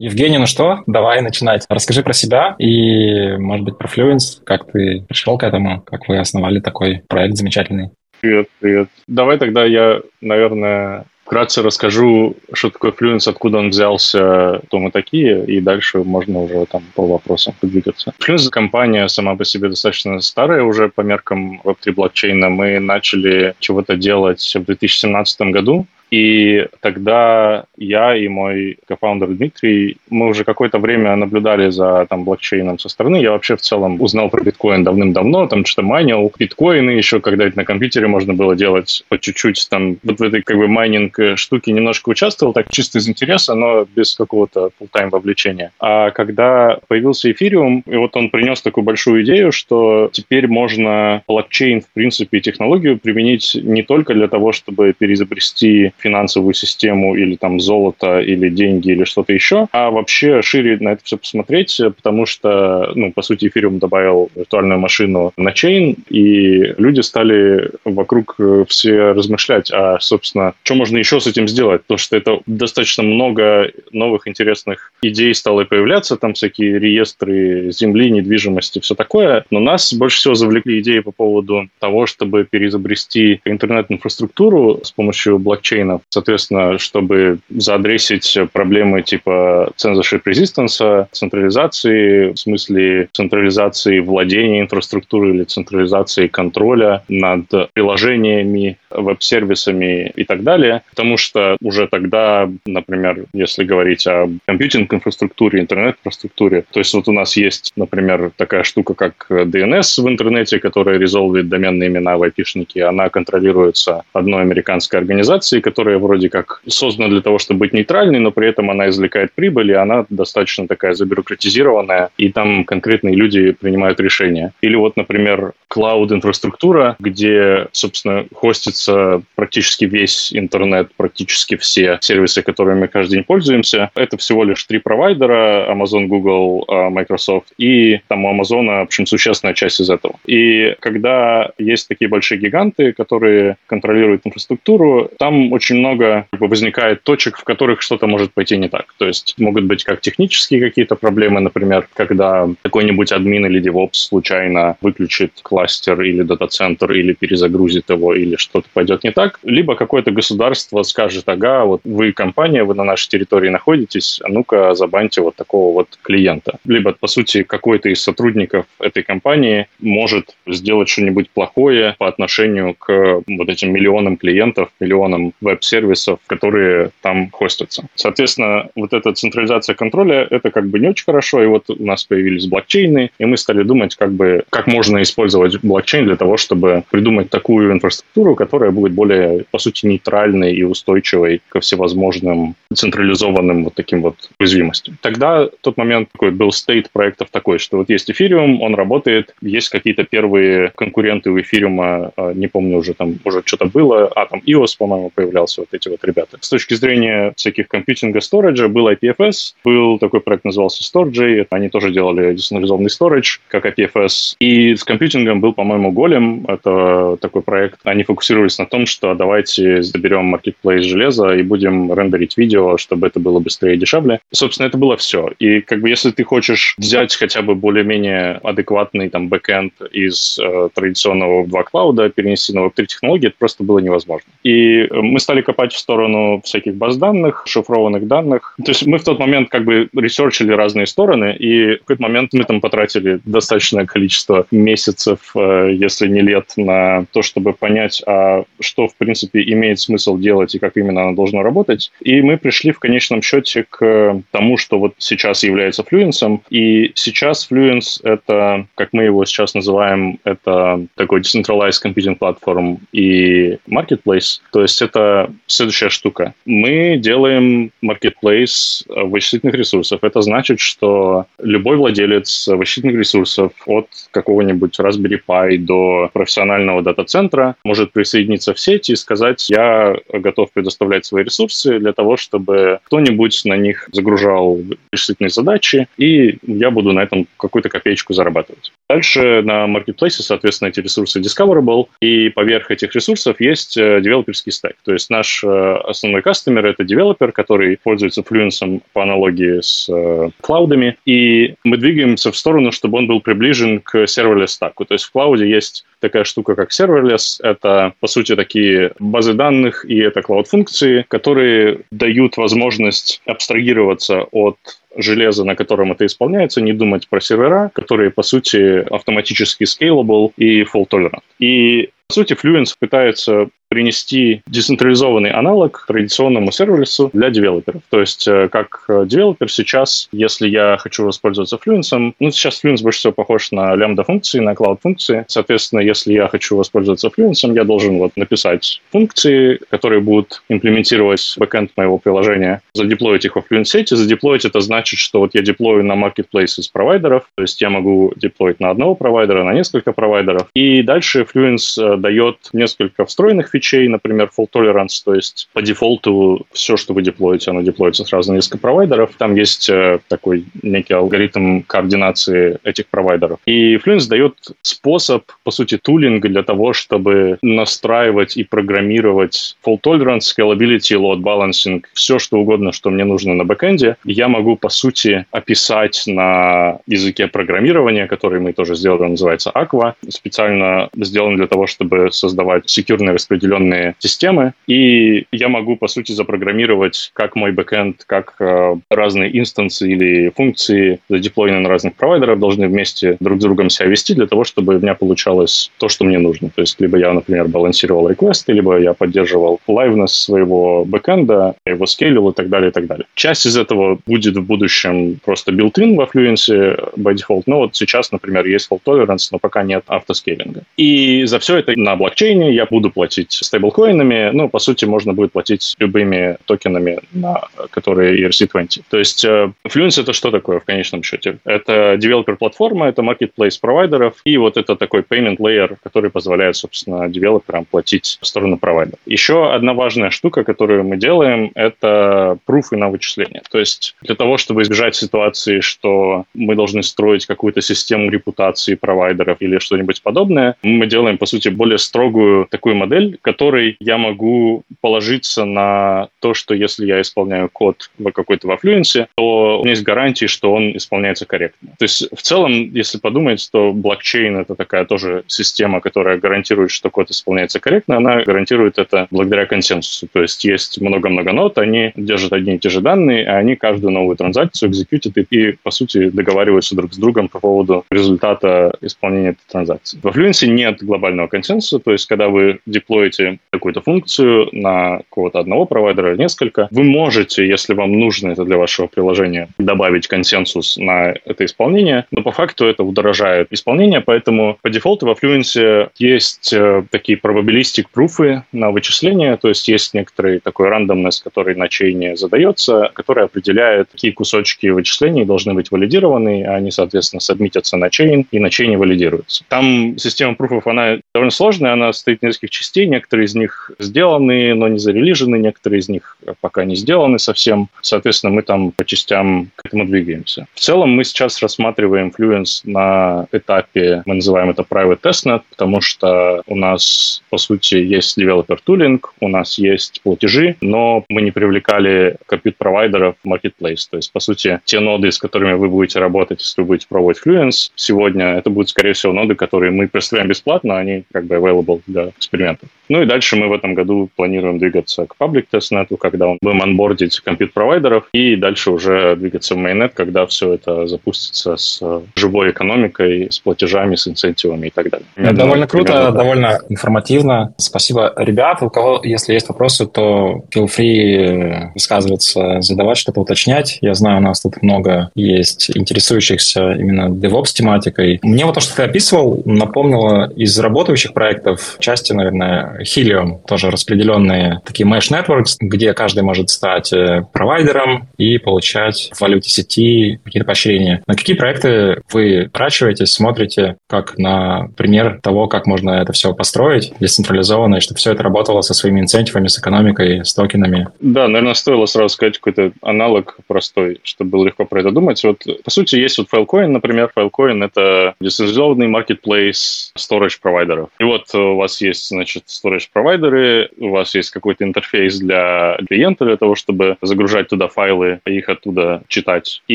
Евгений, ну что, давай начинать. Расскажи про себя и, может быть, про Fluence, как ты пришел к этому, как вы основали такой проект замечательный. Привет, привет. Давай тогда я, наверное, вкратце расскажу, что такое Fluence, откуда он взялся, кто мы такие, и дальше можно уже там по вопросам подвигаться. Fluence компания сама по себе достаточно старая уже по меркам Web3 блокчейна. Мы начали чего-то делать в 2017 году. И тогда я и мой кофаундер Дмитрий, мы уже какое-то время наблюдали за там, блокчейном со стороны. Я вообще в целом узнал про биткоин давным-давно, там что-то майнил. Биткоины еще, когда это на компьютере можно было делать по чуть-чуть, там вот в этой как бы майнинг штуке немножко участвовал, так чисто из интереса, но без какого-то full-time вовлечения. А когда появился эфириум, и вот он принес такую большую идею, что теперь можно блокчейн, в принципе, технологию применить не только для того, чтобы переизобрести финансовую систему или там золото, или деньги, или что-то еще, а вообще шире на это все посмотреть, потому что, ну, по сути, эфириум добавил виртуальную машину на чейн, и люди стали вокруг все размышлять, а, собственно, что можно еще с этим сделать, потому что это достаточно много новых интересных идей стало появляться, там всякие реестры земли, недвижимости, все такое, но нас больше всего завлекли идеи по поводу того, чтобы переизобрести интернет-инфраструктуру с помощью блокчейна, блокчейнов. Соответственно, чтобы заадресить проблемы типа censorship resistance, централизации, в смысле централизации владения инфраструктурой или централизации контроля над приложениями, веб-сервисами и так далее. Потому что уже тогда, например, если говорить о компьютинг-инфраструктуре, интернет-инфраструктуре, то есть вот у нас есть, например, такая штука, как DNS в интернете, которая резолвит доменные имена в IP-шники, она контролируется одной американской организацией, которая которая вроде как создана для того, чтобы быть нейтральной, но при этом она извлекает прибыль, и она достаточно такая забюрократизированная, и там конкретные люди принимают решения. Или вот, например, клауд-инфраструктура, где, собственно, хостится практически весь интернет, практически все сервисы, которыми мы каждый день пользуемся. Это всего лишь три провайдера, Amazon, Google, а, Microsoft, и там у Amazon, в общем, существенная часть из этого. И когда есть такие большие гиганты, которые контролируют инфраструктуру, там очень очень много как бы, возникает точек, в которых что-то может пойти не так. То есть могут быть как технические какие-то проблемы, например, когда какой-нибудь админ или DevOps случайно выключит кластер или дата-центр, или перезагрузит его, или что-то пойдет не так. Либо какое-то государство скажет, ага, вот вы компания, вы на нашей территории находитесь, а ну-ка забаньте вот такого вот клиента. Либо, по сути, какой-то из сотрудников этой компании может сделать что-нибудь плохое по отношению к вот этим миллионам клиентов, миллионам веб веб-сервисов, которые там хостятся. Соответственно, вот эта централизация контроля, это как бы не очень хорошо, и вот у нас появились блокчейны, и мы стали думать, как бы, как можно использовать блокчейн для того, чтобы придумать такую инфраструктуру, которая будет более, по сути, нейтральной и устойчивой ко всевозможным централизованным вот таким вот уязвимостям. Тогда тот момент такой был стейт проектов такой, что вот есть эфириум, он работает, есть какие-то первые конкуренты у эфириума, а, не помню уже там, уже что-то было, а там EOS, по-моему, появлялся, занимался вот эти вот ребята. С точки зрения всяких компьютинга сториджа был IPFS, был такой проект, назывался Storj, они тоже делали децентрализованный storage, как IPFS. И с компьютингом был, по-моему, Golem, это такой проект. Они фокусировались на том, что давайте заберем marketplace железа и будем рендерить видео, чтобы это было быстрее и дешевле. Собственно, это было все. И как бы если ты хочешь взять хотя бы более-менее адекватный там бэкэнд из э, традиционного Web2 cloud а, перенести на Web3 технологии, это просто было невозможно. И мы стали стали копать в сторону всяких баз данных, шифрованных данных. То есть мы в тот момент как бы research или разные стороны, и в какой-то момент мы там потратили достаточное количество месяцев, э, если не лет, на то, чтобы понять, а что, в принципе, имеет смысл делать и как именно оно должно работать. И мы пришли в конечном счете к тому, что вот сейчас является Fluence. И сейчас Fluence — это, как мы его сейчас называем, это такой decentralized computing platform и marketplace. То есть это следующая штука. Мы делаем marketplace вычислительных ресурсов. Это значит, что любой владелец вычислительных ресурсов от какого-нибудь Raspberry Pi до профессионального дата-центра может присоединиться в сеть и сказать, я готов предоставлять свои ресурсы для того, чтобы кто-нибудь на них загружал вычислительные задачи, и я буду на этом какую-то копеечку зарабатывать. Дальше на маркетплейсе, соответственно, эти ресурсы discoverable, и поверх этих ресурсов есть э, девелоперский стек. То есть есть наш э, основной кастомер — это девелопер, который пользуется Fluence по аналогии с э, клаудами, и мы двигаемся в сторону, чтобы он был приближен к serverless стаку. То есть в клауде есть такая штука, как serverless. Это, по сути, такие базы данных и это клауд-функции, которые дают возможность абстрагироваться от железа, на котором это исполняется, не думать про сервера, которые, по сути, автоматически scalable и fault tolerant. И по сути, Fluence пытается принести децентрализованный аналог традиционному сервису для девелоперов. То есть, э, как э, девелопер сейчас, если я хочу воспользоваться Fluence, ну, сейчас Fluence больше всего похож на лямбда-функции, на cloud-функции. Соответственно, если я хочу воспользоваться Fluence, я должен вот написать функции, которые будут имплементировать бэкэнд моего приложения, задеплоить их во Fluence сети. Задеплоить это значит, что вот я деплою на marketplace из провайдеров, то есть я могу деплоить на одного провайдера, на несколько провайдеров. И дальше Fluence э, дает несколько встроенных фичей, например, fault tolerance, то есть по дефолту все, что вы деплоите, оно деплоится сразу на несколько провайдеров. Там есть э, такой некий алгоритм координации этих провайдеров. И Fluence дает способ, по сути, тулинга для того, чтобы настраивать и программировать fault tolerance, scalability, load balancing, все, что угодно, что мне нужно на бэкэнде. Я могу, по сути, описать на языке программирования, который мы тоже сделали, он называется Aqua, специально сделан для того, чтобы создавать секьюрные распределенные системы. И я могу, по сути, запрограммировать как мой бэкэнд, как э, разные инстансы или функции, задеплоенные на разных провайдеров, должны вместе друг с другом себя вести для того, чтобы у меня получалось то, что мне нужно. То есть либо я, например, балансировал реквесты, либо я поддерживал liveness своего бэкэнда, его скейлил и так далее, и так далее. Часть из этого будет в будущем просто built-in во Fluency by default, но вот сейчас, например, есть fault tolerance, но пока нет автоскейлинга. И за все это на блокчейне, я буду платить стейблкоинами, ну, по сути, можно будет платить любыми токенами, на, которые ERC-20. То есть э, Fluence — это что такое в конечном счете? Это девелопер-платформа, это marketplace провайдеров, и вот это такой payment layer, который позволяет, собственно, девелоперам платить в сторону провайдера. Еще одна важная штука, которую мы делаем, это пруфы на вычисление. То есть для того, чтобы избежать ситуации, что мы должны строить какую-то систему репутации провайдеров или что-нибудь подобное, мы делаем, по сути, более строгую такую модель, которой я могу положиться на то, что если я исполняю код в какой-то во Fluence, то у меня есть гарантии, что он исполняется корректно. То есть в целом, если подумать, то блокчейн — это такая тоже система, которая гарантирует, что код исполняется корректно, она гарантирует это благодаря консенсусу. То есть есть много-много нот, они держат одни и те же данные, а они каждую новую транзакцию экзекьютят и, и, по сути, договариваются друг с другом по поводу результата исполнения этой транзакции. Во Fluence нет глобального консенсуса, то есть когда вы деплоите какую-то функцию на какого-то одного провайдера или несколько, вы можете, если вам нужно это для вашего приложения, добавить консенсус на это исполнение, но по факту это удорожает исполнение, поэтому по дефолту во Fluence есть э, такие probabilistic пруфы на вычисление, то есть есть некоторый такой рандомнess, который на чейне задается, который определяет, какие кусочки вычислений должны быть валидированы, а они, соответственно, сабмитятся на чейн и на чейне валидируются. Там система пруфов, она довольно сложная, она состоит из нескольких частей, некоторые из них сделаны, но не зарелижены, некоторые из них пока не сделаны совсем. Соответственно, мы там по частям к этому двигаемся. В целом мы сейчас рассматриваем Fluence на этапе, мы называем это private testnet, потому что у нас, по сути, есть developer tooling, у нас есть платежи, но мы не привлекали компьютер-провайдеров в marketplace. То есть, по сути, те ноды, с которыми вы будете работать, если вы будете пробовать Fluence, сегодня это будут, скорее всего, ноды, которые мы представляем бесплатно, они как бы available для экспериментов. Ну и дальше мы в этом году планируем двигаться к Public Testnet, когда мы будем анбордить компьютер-провайдеров, и дальше уже двигаться в Mainnet, когда все это запустится с живой экономикой, с платежами, с инцентивами и так далее. Это довольно круто, примерно, довольно информативно. Спасибо, ребят. У кого, если есть вопросы, то feel free высказываться, задавать что-то, уточнять. Я знаю, у нас тут много есть интересующихся именно DevOps тематикой. Мне вот то, что ты описывал, напомнило из работающих проектов части, наверное, Helium, тоже распределенные такие mesh networks, где каждый может стать э, провайдером и получать в валюте сети какие-то поощрения. На какие проекты вы трачиваетесь, смотрите, как на пример того, как можно это все построить децентрализованно, и чтобы все это работало со своими инцентивами, с экономикой, с токенами? Да, наверное, стоило сразу сказать какой-то аналог простой, чтобы было легко про это думать. Вот, по сути, есть вот Filecoin, например. Filecoin — это децентрализованный marketplace storage провайдеров. И вот у вас есть, значит, storage storage-провайдеры, у вас есть какой-то интерфейс для клиента для того, чтобы загружать туда файлы, их оттуда читать. И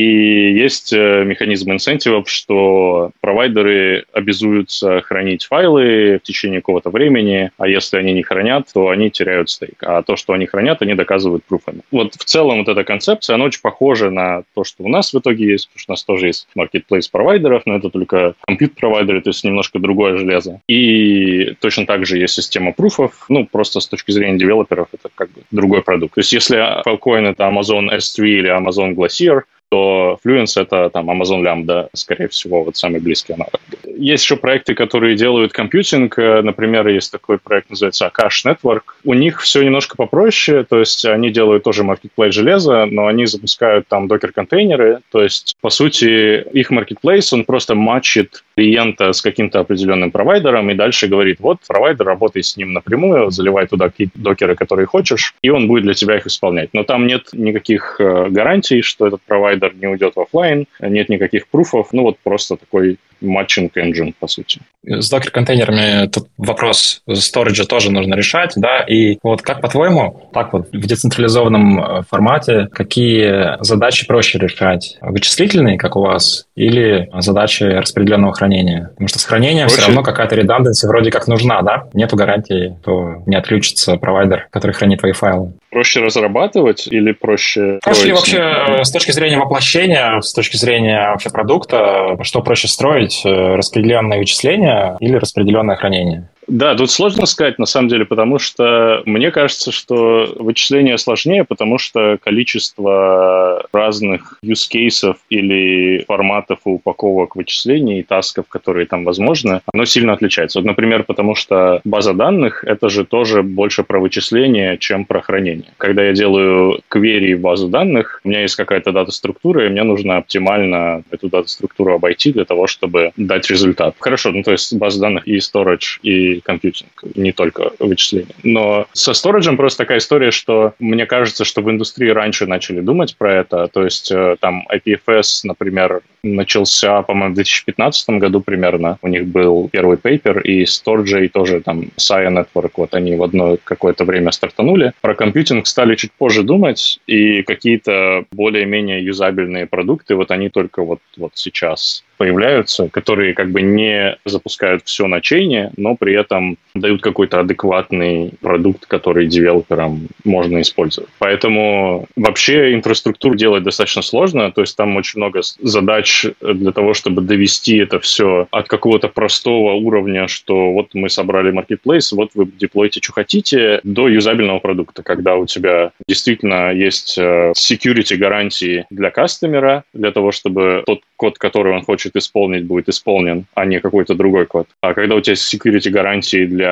есть э, механизм инсентивов, что провайдеры обязуются хранить файлы в течение какого-то времени, а если они не хранят, то они теряют стейк. А то, что они хранят, они доказывают пруфами. Вот в целом вот эта концепция, она очень похожа на то, что у нас в итоге есть, потому что у нас тоже есть marketplace провайдеров, но это только компьютер-провайдеры, то есть немножко другое железо. И точно так же есть система пруфов, ну, просто с точки зрения девелоперов это как бы другой продукт. То есть если Filecoin это Amazon S3 или Amazon Glacier, то Fluence — это там Amazon Lambda, скорее всего, вот самый близкий аналог. Есть еще проекты, которые делают компьютинг. Например, есть такой проект, называется Akash Network. У них все немножко попроще, то есть они делают тоже marketplace железа, но они запускают там докер-контейнеры, то есть, по сути, их marketplace, он просто матчит клиента с каким-то определенным провайдером и дальше говорит, вот, провайдер, работай с ним напрямую, заливай туда какие докеры, которые хочешь, и он будет для тебя их исполнять. Но там нет никаких э, гарантий, что этот провайдер не уйдет в офлайн, нет никаких пруфов, ну вот просто такой матчинг engine, по сути. С докер-контейнерами тут вопрос сториджа тоже нужно решать, да, и вот как по-твоему, так вот в децентрализованном э, формате, какие задачи проще решать? Вычислительные, как у вас, или задачи распределенного хранения? Потому что с хранением проще. все равно какая-то реданденция вроде как нужна, да? Нету гарантии, то не отключится провайдер, который хранит твои файлы. Проще разрабатывать или проще... Проще вообще э, с точки зрения воплощения, с точки зрения вообще продукта, что проще строить, э, распределенное вычисление или распределенное хранение? Да, тут сложно сказать, на самом деле, потому что мне кажется, что вычисление сложнее, потому что количество разных use cases или форматов и упаковок вычислений и тасков, которые там возможны, оно сильно отличается. Вот, например, потому что база данных — это же тоже больше про вычисление, чем про хранение. Когда я делаю query в базу данных, у меня есть какая-то дата-структура, и мне нужно оптимально эту дата-структуру обойти для того, чтобы дать результат. Хорошо, ну то есть база данных и storage, и компьютинг, не только вычисления. Но со сториджем просто такая история, что мне кажется, что в индустрии раньше начали думать про это. То есть э, там IPFS, например, начался, по-моему, в 2015 году примерно. У них был первый пейпер, и Storj тоже там Sia Network, вот они в одно какое-то время стартанули. Про компьютинг стали чуть позже думать, и какие-то более-менее юзабельные продукты, вот они только вот, вот сейчас появляются, которые как бы не запускают все начение, но при этом дают какой-то адекватный продукт, который девелоперам можно использовать. Поэтому вообще инфраструктуру делать достаточно сложно, то есть там очень много задач для того, чтобы довести это все от какого-то простого уровня, что вот мы собрали marketplace, вот вы деплоите, что хотите, до юзабельного продукта, когда у тебя действительно есть э, security гарантии для кастомера, для того, чтобы тот код, который он хочет исполнить, будет исполнен, а не какой-то другой код. А когда у тебя есть security гарантии для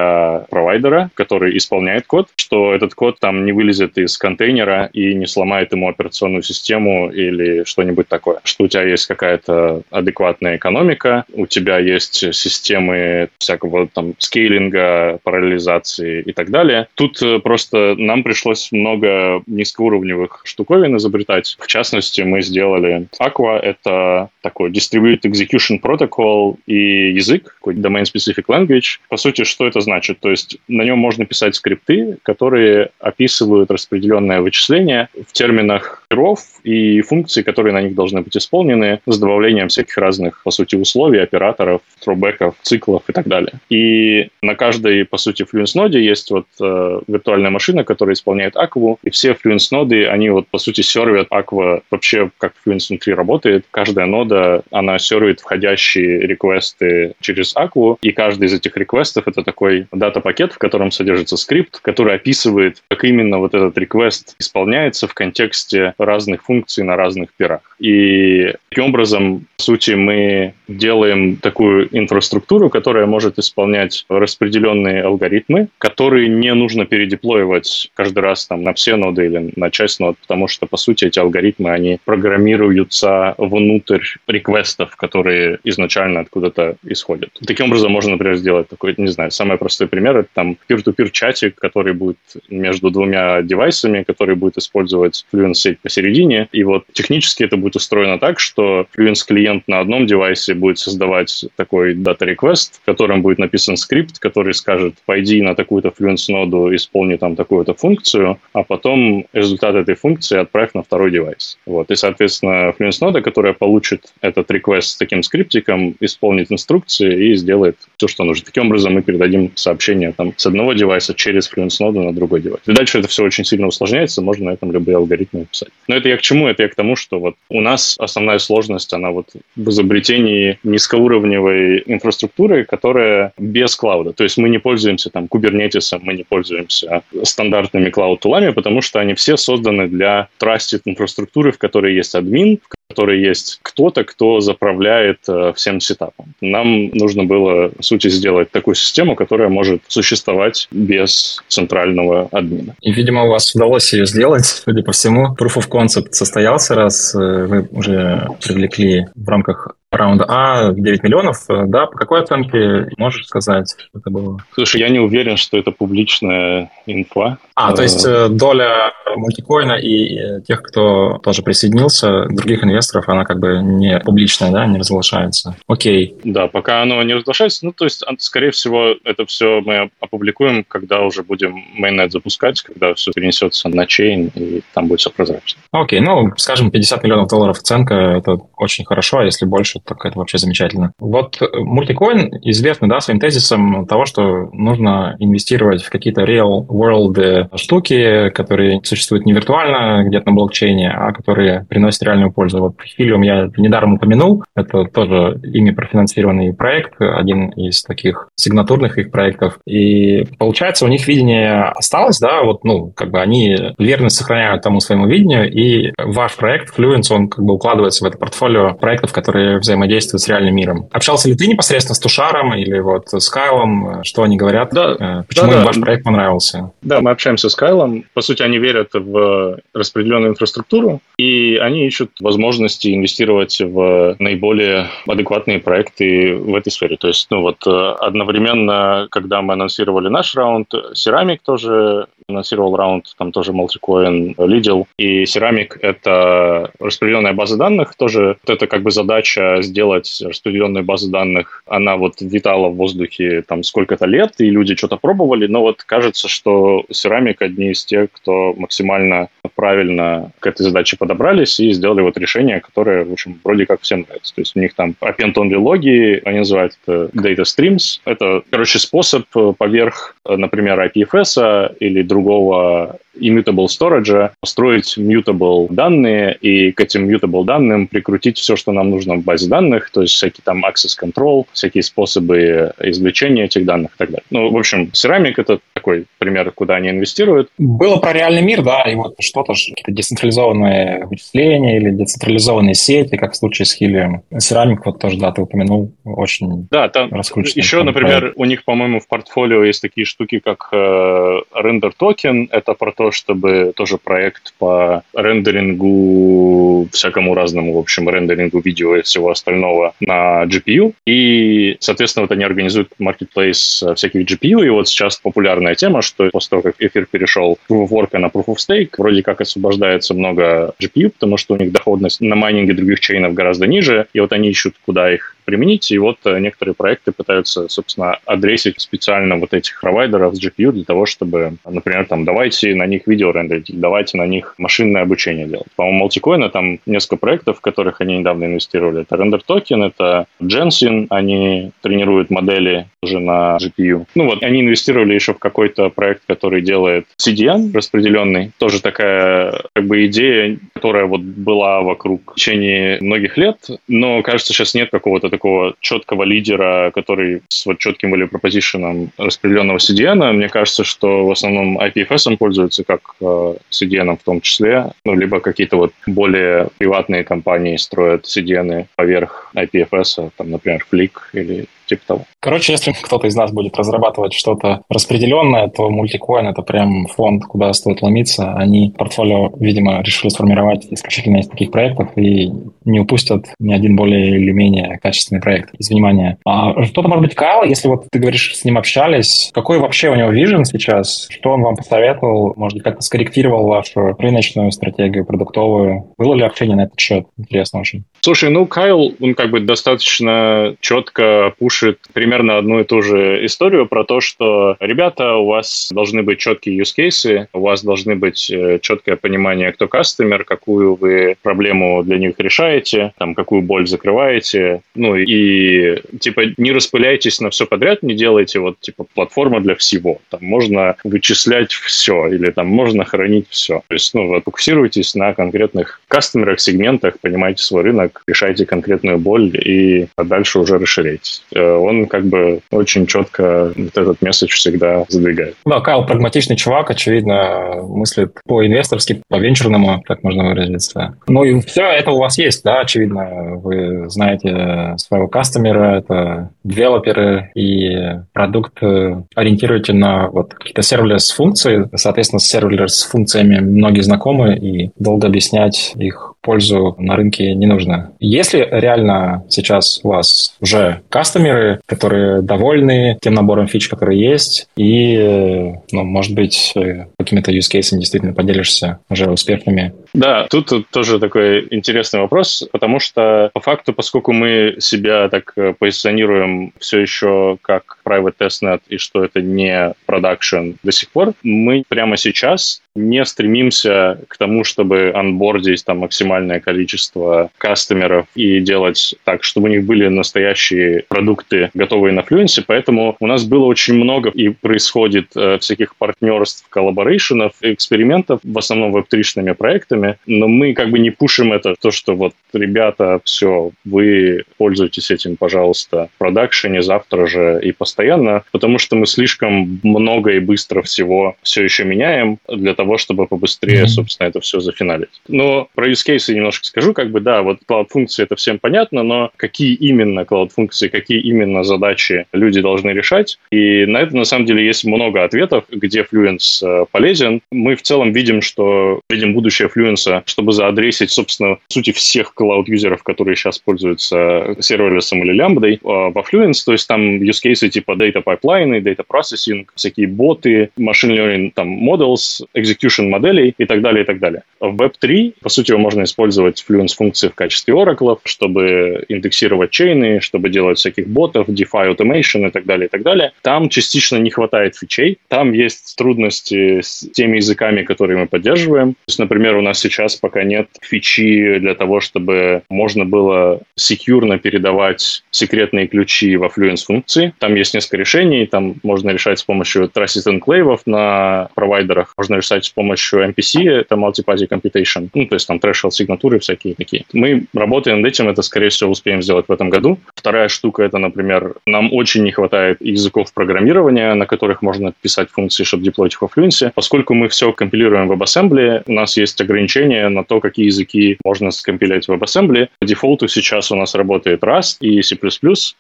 провайдера, который исполняет код, что этот код там не вылезет из контейнера и не сломает ему операционную систему или что-нибудь такое. Что у тебя есть какая-то адекватная экономика, у тебя есть системы всякого там скейлинга, параллелизации и так далее. Тут э, просто нам пришлось много низкоуровневых штуковин изобретать. В частности, мы сделали Aqua — это такой Distributed Execution Protocol и язык, какой Domain Specific Language. По сути, что это значит? То есть на нем можно писать скрипты, которые описывают распределенное вычисление в терминах перов и функций, которые на них должны быть исполнены с добавлением всяких разных, по сути, условий, операторов, тробеков, циклов и так далее. И на каждой, по сути, Fluence ноде есть вот э, виртуальная машина, которая исполняет Aqua, и все Fluence ноды, они вот, по сути, сервят Aqua вообще, как Fluence внутри работает. Каждая нода, она сервит входящие реквесты через Aqua, и каждый из этих реквестов — это такой дата-пакет, в котором содержится скрипт, который описывает, как именно вот этот реквест исполняется в контексте разных функций на разных пирах. И таким образом, по сути, мы делаем такую инфраструктуру, которая может исполнять распределенные алгоритмы, которые не нужно передеплоивать каждый раз там, на все ноды или на часть нод, потому что, по сути, эти алгоритмы, они программируются внутрь реквестов, которые изначально откуда-то исходят. Таким образом, можно, например, сделать такой, не знаю, самое простой пример. Это там peer-to-peer чатик, который будет между двумя девайсами, который будет использовать Fluence сеть посередине. И вот технически это будет устроено так, что Fluence клиент на одном девайсе будет создавать такой data request, в котором будет написан скрипт, который скажет, пойди на такую-то Fluence ноду, исполни там такую-то функцию, а потом результат этой функции отправь на второй девайс. Вот. И, соответственно, Fluence нода, которая получит этот request с таким скриптиком, исполнит инструкции и сделает все, что нужно. Таким образом мы передадим сообщение там, с одного девайса через Fluence ноду на другой девайс. И дальше это все очень сильно усложняется, можно на этом любые алгоритмы написать. Но это я к чему? Это я к тому, что вот у нас основная сложность, она вот в изобретении низкоуровневой инфраструктуры, которая без клауда. То есть мы не пользуемся там кубернетисом, мы не пользуемся стандартными клауд-тулами, потому что они все созданы для trusted инфраструктуры, в которой есть админ, в которой есть кто-то, кто заправляет э, всем сетапом. Нам нужно было, в сути, сделать такую систему, которая может существовать без центрального админа. И, видимо, у вас удалось ее сделать, судя по всему. Proof of Concept состоялся, раз э, вы уже привлекли в рамках раунда А 9 миллионов, э, да, по какой оценке можешь сказать, что это было? Слушай, я не уверен, что это публичная инфа. А, то есть э, доля мультикоина и тех, кто тоже присоединился, других инвесторов, она как бы не публичная, да, не разглашается. Окей. Да, пока оно не разглашается, ну, то есть, скорее всего, это все мы опубликуем, когда уже будем mainnet запускать, когда все перенесется на чейн, и там будет все прозрачно. Окей, ну, скажем, 50 миллионов долларов оценка, это очень хорошо, а если больше, так это вообще замечательно. Вот э, мультикоин известный, да, своим тезисом того, что нужно инвестировать в какие-то real-world э, штуки, которые существуют не виртуально где-то на блокчейне, а которые приносят реальную пользу. Вот Helium я недаром упомянул, это тоже ими профинансированный проект, один из таких сигнатурных их проектов. И получается, у них видение осталось, да, вот, ну, как бы они верно сохраняют тому своему видению, и ваш проект Fluence, он как бы укладывается в это портфолио проектов, которые взаимодействуют взаимодействует с реальным миром. Общался ли ты непосредственно с Тушаром или вот с Кайлом? Что они говорят? Да, э, Почему да, им да. ваш проект понравился? Да, мы общаемся с Кайлом. По сути, они верят в распределенную инфраструктуру, и они ищут возможности инвестировать в наиболее адекватные проекты в этой сфере. То есть, ну вот, э, одновременно, когда мы анонсировали наш раунд, Ceramic тоже анонсировал раунд, там тоже Multicoin лидил. И Ceramic — это распределенная база данных, тоже вот это как бы задача сделать распределенную базу данных. Она вот витала в воздухе там сколько-то лет, и люди что-то пробовали, но вот кажется, что Ceramic одни из тех, кто максимально правильно к этой задаче подобрались и сделали вот решение, которое, в общем, вроде как всем нравится. То есть у них там append-only логи, они называют это data streams. Это, короче, способ поверх, например, IPFS или другого immutable storage, построить mutable данные и к этим mutable данным прикрутить все, что нам нужно в базе данных, то есть всякие там access control, всякие способы извлечения этих данных и так далее. Ну, в общем, Ceramic — это такой пример, куда они инвестируют. Было про реальный мир, да, и вот что-то, какие-то децентрализованные вычисления или децентрализованные сети, как в случае с Helium. Ceramic вот тоже, да, ты упомянул, очень Да, там еще, например, проект. у них, по-моему, в портфолио есть такие штуки, как э, render token, это про то, то, чтобы тоже проект по рендерингу, всякому разному, в общем, рендерингу видео и всего остального на GPU. И, соответственно, вот они организуют marketplace всяких GPU, и вот сейчас популярная тема, что после того, как эфир перешел of Work на Proof of Stake, вроде как освобождается много GPU, потому что у них доходность на майнинге других чейнов гораздо ниже, и вот они ищут, куда их применить. И вот э, некоторые проекты пытаются, собственно, адресить специально вот этих провайдеров с GPU для того, чтобы, например, там, давайте на них видео рендерить, давайте на них машинное обучение делать. По-моему, Multicoin, там несколько проектов, в которых они недавно инвестировали. Это Render Token, это Jensen, они тренируют модели уже на GPU. Ну вот, они инвестировали еще в какой-то проект, который делает CDN распределенный. Тоже такая как бы идея, которая вот была вокруг в течение многих лет, но, кажется, сейчас нет какого-то такого четкого лидера, который с вот четким value proposition распределенного CDN. Мне кажется, что в основном IPFS пользуются как э, CDN в том числе, ну, либо какие-то вот более приватные компании строят CDN поверх IPFS, там, например, Flick или типа того. Короче, если кто-то из нас будет разрабатывать что-то распределенное, то мультикоин — это прям фонд, куда стоит ломиться. Они портфолио, видимо, решили сформировать исключительно из таких проектов и не упустят ни один более или менее качественный проект из внимания. А что-то, может быть, Кайл, если вот ты говоришь, с ним общались, какой вообще у него вижен сейчас? Что он вам посоветовал? Может быть, как-то скорректировал вашу рыночную стратегию, продуктовую? Было ли общение на этот счет? Интересно очень. Слушай, ну, Кайл, он как бы достаточно четко пушит примерно одну и ту же историю про то, что, ребята, у вас должны быть четкие use cases, у вас должны быть э, четкое понимание, кто кастомер, какую вы проблему для них решаете, там, какую боль закрываете, ну, и, типа, не распыляйтесь на все подряд, не делайте вот, типа, платформа для всего. Там можно вычислять все, или там можно хранить все. То есть, ну, фокусируйтесь на конкретных кастомерах, сегментах, понимаете свой рынок, решайте конкретную боль и дальше уже расширяйтесь. Э, он как бы очень четко вот этот месседж всегда задвигает. Да, Кайл прагматичный чувак, очевидно, мыслит по-инвесторски, по-венчурному, так можно выразиться. Ну и все это у вас есть, да, очевидно. Вы знаете своего кастомера, это девелоперы и продукт ориентируете на вот какие-то сервис функции, соответственно, с функциями многие знакомы, и долго объяснять их пользу на рынке не нужно. Если реально сейчас у вас уже кастомеры, которые довольны тем набором фич, которые есть, и, ну, может быть, какими-то use cases действительно поделишься уже успешными. Да, тут, тоже такой интересный вопрос, потому что по факту, поскольку мы себя так э, позиционируем все еще как private testnet и что это не production до сих пор, мы прямо сейчас не стремимся к тому, чтобы анбордить там максимальное количество кастомеров и делать так, чтобы у них были настоящие продукты, готовые на Fluency, поэтому у нас было очень много и происходит э, всяких партнерств, коллаборейшенов, экспериментов, в основном веб-тришными проектами, но мы как бы не пушим это, то, что вот, ребята, все, вы пользуйтесь этим, пожалуйста, в продакшене завтра же и постоянно, потому что мы слишком много и быстро всего все еще меняем для того, чтобы побыстрее, собственно, это все зафиналить. Но про use cases немножко скажу, как бы, да, вот cloud-функции это всем понятно, но какие именно cloud-функции, какие именно задачи люди должны решать, и на это, на самом деле, есть много ответов, где Fluence э, полезен. Мы в целом видим, что видим будущее Fluence, чтобы заадресить, собственно, сути всех cloud-юзеров, которые сейчас пользуются серверлесом или лямбдой, э, во Fluence, то есть там use cases типа data pipeline, data processing, всякие боты, machine learning, там, models, execution моделей и так далее, и так далее. В Web3, по сути, его можно использовать Fluence функции в качестве ораклов, чтобы индексировать чейны, чтобы делать всяких ботов, DeFi automation и так далее, и так далее. Там частично не хватает фичей, там есть трудности с теми языками, которые мы поддерживаем. То есть, например, у нас сейчас пока нет фичи для того, чтобы можно было секьюрно передавать секретные ключи во Fluence функции. Там есть несколько решений, там можно решать с помощью Trusted Enclave на провайдерах, можно решать с помощью MPC, это Multiparty Computation, ну, то есть там threshold сигнатуры всякие такие. Мы работаем над этим, это, скорее всего, успеем сделать в этом году. Вторая штука, это, например, нам очень не хватает языков программирования, на которых можно писать функции, чтобы деплоить их во Fluency. Поскольку мы все компилируем в WebAssembly, у нас есть ограничения на то, какие языки можно скомпилять в WebAssembly. По дефолту сейчас у нас работает Rust и C++.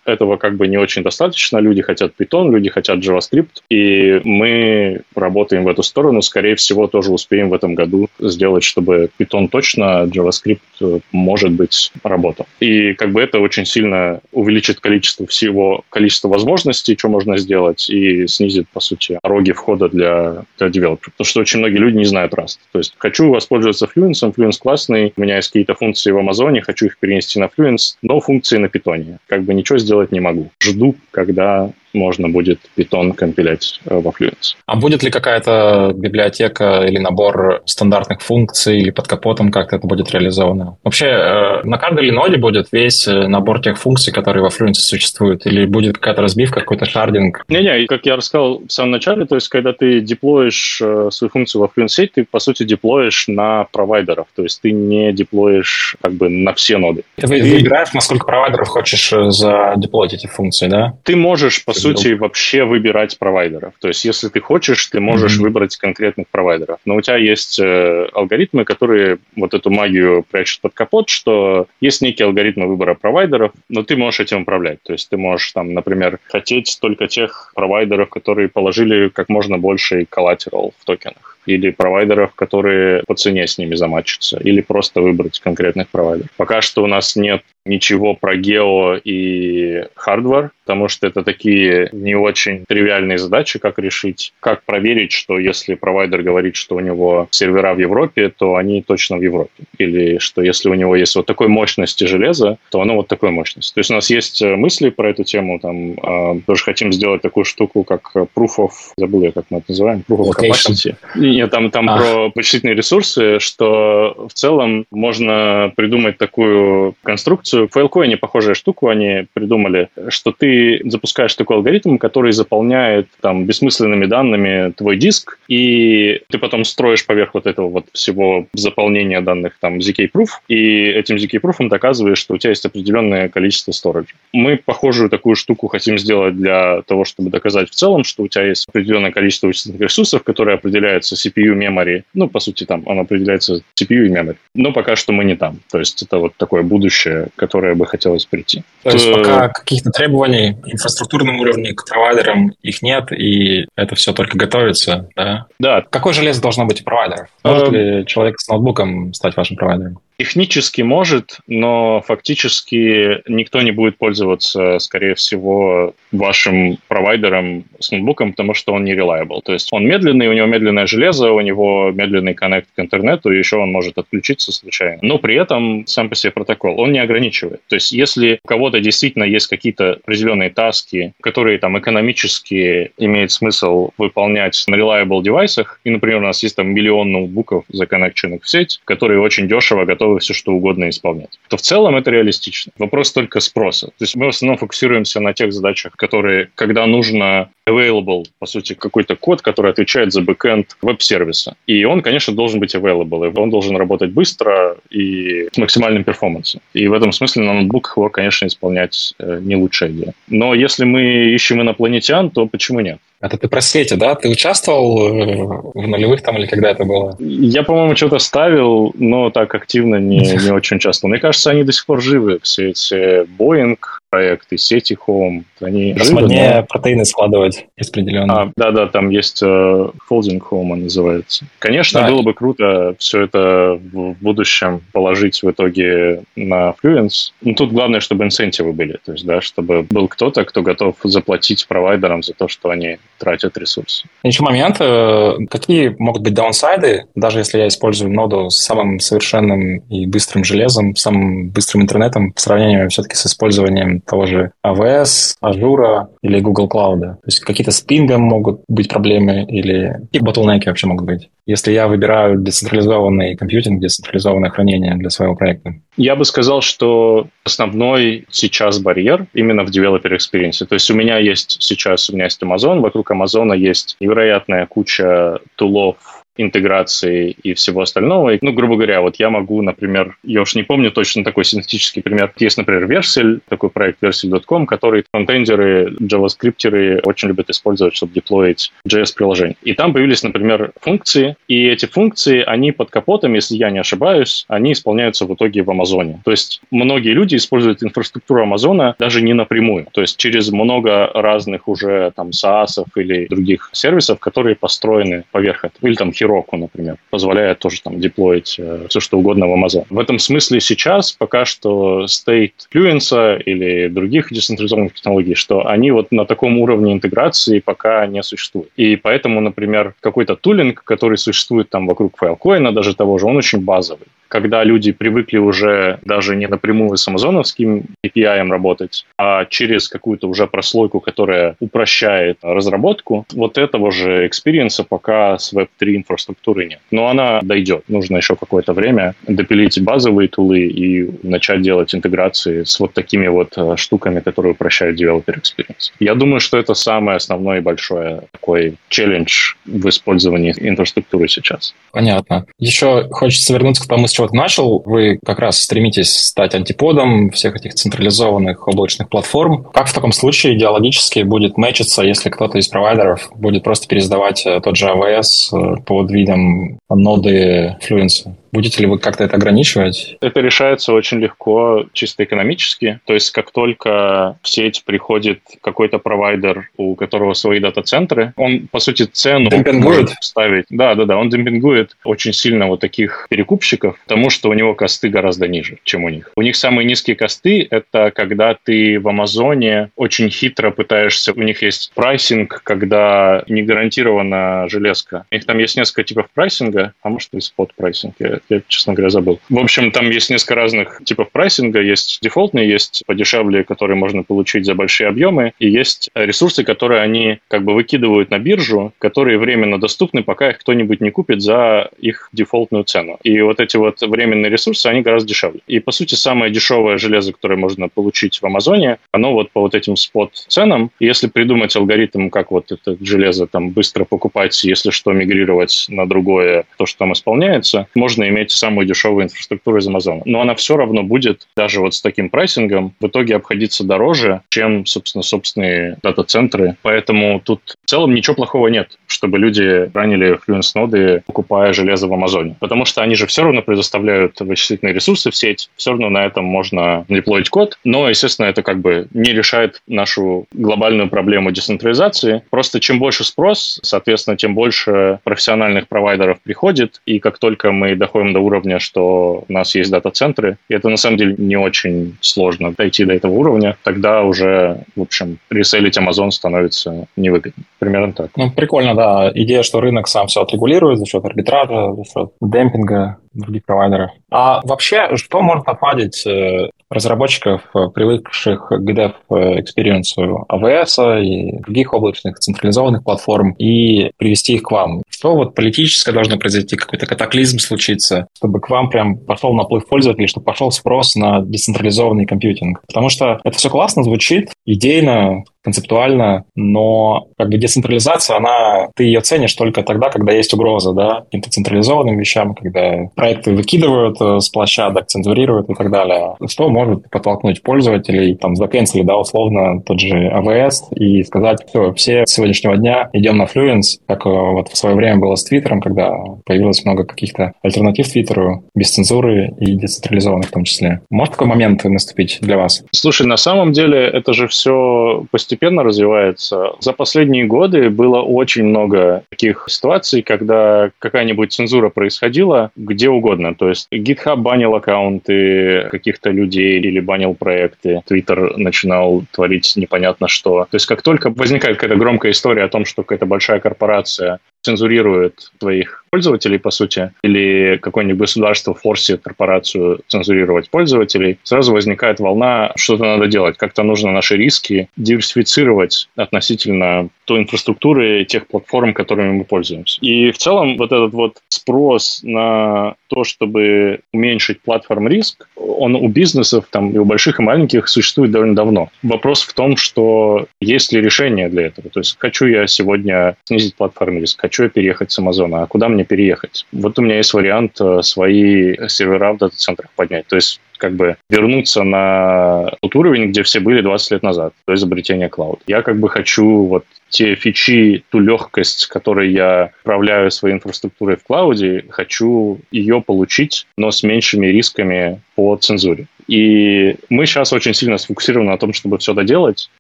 Этого как бы не очень достаточно. Люди хотят Python, люди хотят JavaScript, и мы работаем в эту сторону. Скорее всего, тоже успеем в этом году сделать, чтобы Python точно, JavaScript, э, может быть, работал. И как бы это очень сильно увеличит количество всего, количество возможностей, что можно сделать, и снизит, по сути, пороги входа для, для девелоперов. Потому что очень многие люди не знают Rust. То есть хочу воспользоваться Fluence, Fluence классный, у меня есть какие-то функции в Амазоне, хочу их перенести на Fluence, но функции на Python. Как бы ничего сделать не могу. Жду, когда можно будет Python компилять э, во Fluence. А будет ли какая-то библиотека или набор стандартных функций, или под капотом как-то это будет реализовано? Вообще, э, на каждой ноде будет весь э, набор тех функций, которые во Fluence существуют? Или будет какая-то разбивка, какой-то шардинг? Не-не, как я рассказал в самом начале, то есть когда ты деплоишь свою функцию во Fluence, ты, по сути, деплоишь на провайдеров, то есть ты не деплоишь как бы на все ноды. Ты, выбираешь, на сколько провайдеров хочешь задеплоить эти функции, да? Ты можешь, по сути, вообще выбирать провайдеров. То есть, если ты хочешь, ты можешь mm-hmm. выбрать конкретных провайдеров. Но у тебя есть э, алгоритмы, которые вот эту магию прячут под капот, что есть некие алгоритмы выбора провайдеров, но ты можешь этим управлять. То есть, ты можешь там, например, хотеть только тех провайдеров, которые положили как можно больше collateral в токенах или провайдеров, которые по цене с ними замачатся, или просто выбрать конкретных провайдеров. Пока что у нас нет ничего про гео и хардвар, потому что это такие не очень тривиальные задачи, как решить, как проверить, что если провайдер говорит, что у него сервера в Европе, то они точно в Европе. Или что если у него есть вот такой мощности железа, то оно вот такой мощности. То есть у нас есть э, мысли про эту тему, там э, тоже хотим сделать такую штуку, как proof of, забыл я, как мы это называем, proof of capacity. Нет, там, там а. про вычислительные ресурсы, что в целом можно придумать такую конструкцию, в Filecoin похожая штуку они придумали, что ты запускаешь такой алгоритм, который заполняет там бессмысленными данными твой диск, и ты потом строишь поверх вот этого вот всего заполнения данных там zk-proof, и этим zk-proof доказываешь, что у тебя есть определенное количество storage. Мы похожую такую штуку хотим сделать для того, чтобы доказать в целом, что у тебя есть определенное количество вычислительных ресурсов, которые определяются CPU, memory. Ну, по сути, там оно определяется CPU и memory. Но пока что мы не там. То есть это вот такое будущее, которое бы хотелось прийти. То есть пока каких-то требований инфраструктурном уровне к провайдерам их нет, и это все только готовится, да? Да. Какое железо должно быть у провайдеров? Может эм. ли человек с ноутбуком стать вашим провайдером? Технически может, но фактически никто не будет пользоваться, скорее всего, вашим провайдером с ноутбуком, потому что он не reliable. То есть он медленный, у него медленное железо, у него медленный коннект к интернету, и еще он может отключиться случайно. Но при этом сам по себе протокол, он не ограничивает. То есть если у кого-то действительно есть какие-то определенные таски, которые там экономически имеет смысл выполнять на reliable девайсах, и, например, у нас есть там миллион ноутбуков законнекченных в сеть, которые очень дешево готовы готовы все что угодно исполнять. То в целом это реалистично. Вопрос только спроса. То есть мы в основном фокусируемся на тех задачах, которые, когда нужно available, по сути, какой-то код, который отвечает за бэкэнд веб-сервиса. И он, конечно, должен быть available. И он должен работать быстро и с максимальным перформансом. И в этом смысле на ноутбуках его, конечно, исполнять э, не лучшая идея. Но если мы ищем инопланетян, то почему нет? Это ты про свете, да? Ты участвовал э, в нулевых там или когда это было? Я, по-моему, что-то ставил, но так активно не, не очень часто. Мне кажется, они до сих пор живы, все эти Boeing, проекты, сети Home, они живы, но... протеины складывать распределенно. А, да-да, там есть uh, Folding Home, он называется. Конечно, да. было бы круто все это в будущем положить в итоге на Fluence. Но тут главное, чтобы инцентивы были, то есть, да, чтобы был кто-то, кто готов заплатить провайдерам за то, что они тратят ресурсы. Еще момент, э, какие могут быть даунсайды, даже если я использую ноду с самым совершенным и быстрым железом, самым быстрым интернетом, по сравнению все-таки с использованием того же AWS, Azure или Google Cloud. То есть какие-то с пингом могут быть проблемы или какие ботлнеки вообще могут быть, если я выбираю децентрализованный компьютинг, децентрализованное хранение для своего проекта. Я бы сказал, что основной сейчас барьер именно в developer experience. То есть у меня есть сейчас, у меня есть Amazon, вокруг Amazon есть невероятная куча тулов, интеграции и всего остального. Ну, грубо говоря, вот я могу, например, я уж не помню точно такой синтетический пример. Есть, например, Versil, такой проект versil.com, который фронтендеры, JavaScripтеры очень любят использовать, чтобы деплоить JS-приложение. И там появились, например, функции, и эти функции, они под капотом, если я не ошибаюсь, они исполняются в итоге в Амазоне. То есть многие люди используют инфраструктуру Амазона даже не напрямую, то есть через много разных уже там SaaS или других сервисов, которые построены поверх этого. Или там Heroku, например, позволяет тоже там деплоить э, все, что угодно в Amazon. В этом смысле сейчас пока что state Fluence или других децентрализованных технологий, что они вот на таком уровне интеграции пока не существуют. И поэтому, например, какой-то тулинг, который существует там вокруг Filecoin, даже того же, он очень базовый когда люди привыкли уже даже не напрямую с амазоновским API работать, а через какую-то уже прослойку, которая упрощает разработку, вот этого же experience а пока с Web3 инфраструктуры нет. Но она дойдет. Нужно еще какое-то время допилить базовые tool ы и начать делать интеграции с вот такими вот э, штуками, которые упрощают developer experience. Я думаю, что это самое основное и большое такой челлендж в использовании инфраструктуры сейчас. Понятно. Еще хочется вернуться к тому, с чего вот начал, вы как раз стремитесь стать антиподом всех этих централизованных облачных платформ. Как в таком случае идеологически будет мэчиться, если кто-то из провайдеров будет просто пересдавать э, тот же AWS э, под видом ноды Fluency? Будете ли вы как-то это ограничивать? Это решается очень легко, чисто экономически. То есть, как только в сеть приходит какой-то провайдер, у которого свои дата-центры, он, по сути, цену демпингует ставить. Да, да, да, он демпингует очень сильно вот таких перекупщиков, потому что у него косты гораздо ниже, чем у них. У них самые низкие косты — это когда ты в Амазоне очень хитро пытаешься... У них есть прайсинг, когда не гарантирована железка. У них там есть несколько типов прайсинга, а может и spot-прайсинг, я я, честно говоря, забыл. В общем, там есть несколько разных типов прайсинга. Есть дефолтные, есть подешевле, которые можно получить за большие объемы, и есть ресурсы, которые они как бы выкидывают на биржу, которые временно доступны, пока их кто-нибудь не купит за их дефолтную цену. И вот эти вот временные ресурсы, они гораздо дешевле. И, по сути, самое дешевое железо, которое можно получить в Амазоне, оно вот по вот этим spot-ценам. Если придумать алгоритм, как вот это железо там быстро покупать, если что, мигрировать на другое, то, что там исполняется, можно иметь самую дешевую инфраструктуру из Амазона. Но она все равно будет, даже вот с таким прайсингом, в итоге обходиться дороже, чем, собственно, собственные дата-центры. Поэтому тут в целом ничего плохого нет, чтобы люди ранили Fluence-ноды, покупая железо в Амазоне. Потому что они же все равно предоставляют вычислительные ресурсы в сеть, все равно на этом можно деплоить код. Но, естественно, это как бы не решает нашу глобальную проблему децентрализации. Просто чем больше спрос, соответственно, тем больше профессиональных провайдеров приходит, и как только мы доходим до уровня, что у нас есть дата-центры, это на самом деле не очень сложно дойти до этого уровня, тогда уже, в общем, реселить Amazon становится невыгодно. Примерно так. Ну, прикольно, да. Идея, что рынок сам все отрегулирует за счет арбитража, за счет демпинга других провайдеров. А вообще, что может отвадить э, разработчиков, э, привыкших к dev experience AWS и других облачных централизованных платформ, и привести их к вам? Что вот политическое должно произойти, какой-то катаклизм случиться, чтобы к вам прям пошел наплыв пользователей, чтобы пошел спрос на децентрализованный компьютинг? Потому что это все классно звучит, идейно, концептуально, но как бы децентрализация, она, ты ее ценишь только тогда, когда есть угроза, да, каким-то централизованным вещам, когда проекты выкидывают э, с площадок, цензурируют и так далее. Что может подтолкнуть пользователей, там, заканцели, да, условно, тот же AWS и сказать, все, все с сегодняшнего дня идем на Fluence, как э, вот в свое время было с Твиттером, когда появилось много каких-то альтернатив Твиттеру, без цензуры и децентрализованных в том числе. Может такой момент наступить для вас? Слушай, на самом деле это же все постепенно постепенно развивается. За последние годы было очень много таких ситуаций, когда какая-нибудь цензура происходила где угодно. То есть GitHub банил аккаунты каких-то людей или банил проекты. Twitter начинал творить непонятно что. То есть как только возникает какая-то громкая история о том, что какая-то большая корпорация цензурирует твоих пользователей, по сути, или какое-нибудь государство форсит корпорацию цензурировать пользователей, сразу возникает волна, что-то надо делать, как-то нужно наши риски диверсифицировать относительно той инфраструктуры, тех платформ, которыми мы пользуемся. И в целом вот этот вот спрос на то, чтобы уменьшить платформ риск, он у бизнесов, там, и у больших, и маленьких существует довольно давно. Вопрос в том, что есть ли решение для этого. То есть хочу я сегодня снизить платформ риск, хочу я переехать с Амазона, а куда мне переехать? Вот у меня есть вариант э, свои сервера в дата-центрах поднять. То есть как бы вернуться на тот уровень, где все были 20 лет назад, до изобретения клауд. Я как бы хочу вот те фичи, ту легкость, которой я управляю своей инфраструктурой в клауде, хочу ее получить, но с меньшими рисками по цензуре. И мы сейчас очень сильно сфокусированы на том, чтобы все доделать,